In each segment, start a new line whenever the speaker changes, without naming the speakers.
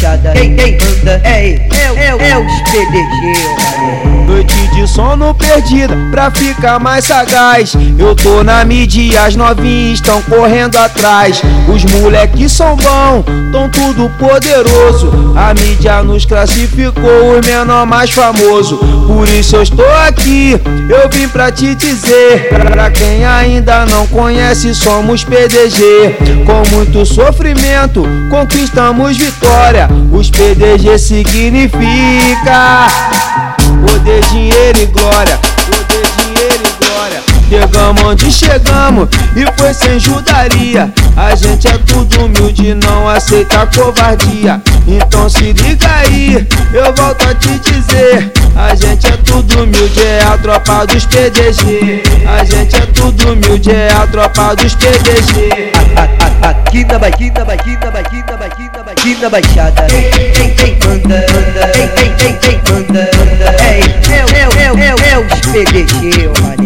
baixada, quem, quem manda é, é, é, é os PDG,
Noite de sono perdida pra ficar mais sagaz. Eu tô na mídia, as novinhas estão correndo atrás. Os moleques são bons, tão tudo poderoso. A mídia nos classificou os menor mais famoso. Por isso eu estou aqui, eu vim pra te dizer. Pra quem ainda não conhece, somos PDG. Com muito sofrimento, conquistamos vitória. Os PDG significa poder, dinheiro e glória. Poder, dinheiro e glória. Chegamos onde chegamos e foi sem judaria. A gente é tudo humilde, não aceita covardia. Então se liga aí, eu volto a te dizer. A gente é tudo humilde, é a tropa dos PDG. A gente é tudo humilde, é a tropa dos PDG.
Aqui na baixada, baixada, baixada, baixada, baixada, baixada. Quem, quem manda, manda, quem, quem, quem, quem manda. É, é, é, é, é, é os PDG, ô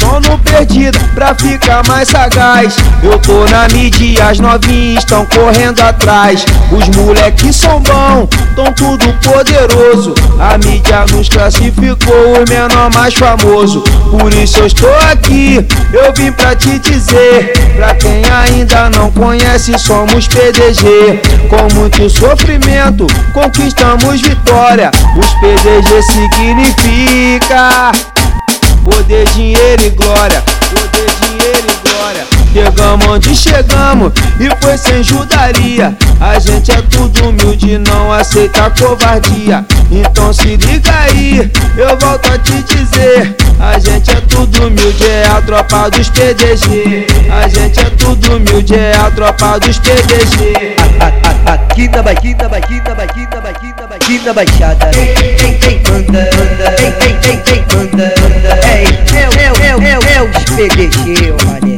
sono perdida pra ficar mais sagaz. Eu tô na mídia, as novinhas estão correndo atrás. Os moleques são bons, tão tudo poderoso. A mídia nos classificou os menor mais famoso. Por isso eu estou aqui, eu vim pra te dizer. Pra quem ainda não conhece, somos PDG. Com muito sofrimento, conquistamos vitória. Os PDG significa poder, dinheiro e glória. Poder, dinheiro e glória. Chegamos onde chegamos e foi sem judaria. A gente é tudo humilde, não aceita covardia. Então se liga aí, eu volto a te dizer. A gente é tudo humilde, é a tropa dos PDG. A gente é tudo humilde, é a tropa dos PDG.
Aqui na baixada, baixada, baixada, baixada, baixada, baixada. Quem manda, manda. Quem, quem, quem, quem manda, manda. É, é, é, é, é, é os PDG,